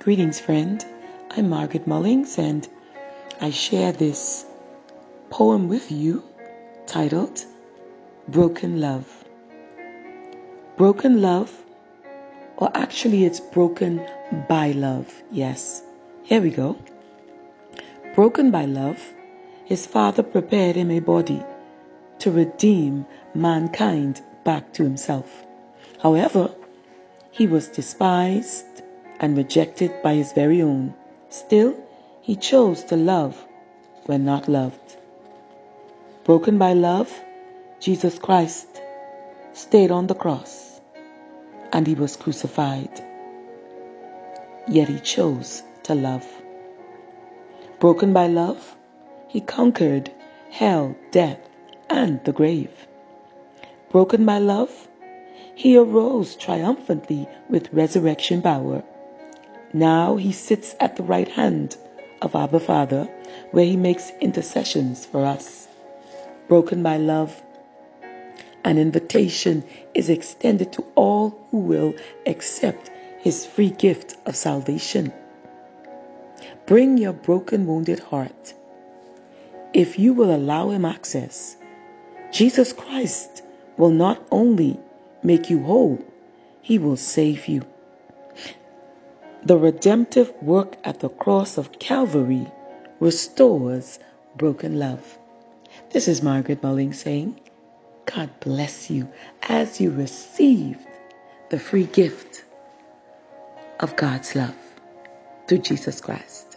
Greetings, friend. I'm Margaret Mullings, and I share this poem with you titled Broken Love. Broken love, or actually, it's broken by love. Yes, here we go. Broken by love, his father prepared him a body to redeem mankind back to himself. However, he was despised and rejected by his very own. Still, he chose to love when not loved. Broken by love, Jesus Christ stayed on the cross and he was crucified. Yet he chose to love. Broken by love, he conquered hell, death, and the grave. Broken by love, he arose triumphantly with resurrection power now he sits at the right hand of Abba Father, where he makes intercessions for us. Broken by love, an invitation is extended to all who will accept his free gift of salvation. Bring your broken, wounded heart. If you will allow him access, Jesus Christ will not only make you whole, he will save you. The redemptive work at the cross of Calvary restores broken love. This is Margaret Mulling saying, God bless you as you receive the free gift of God's love through Jesus Christ.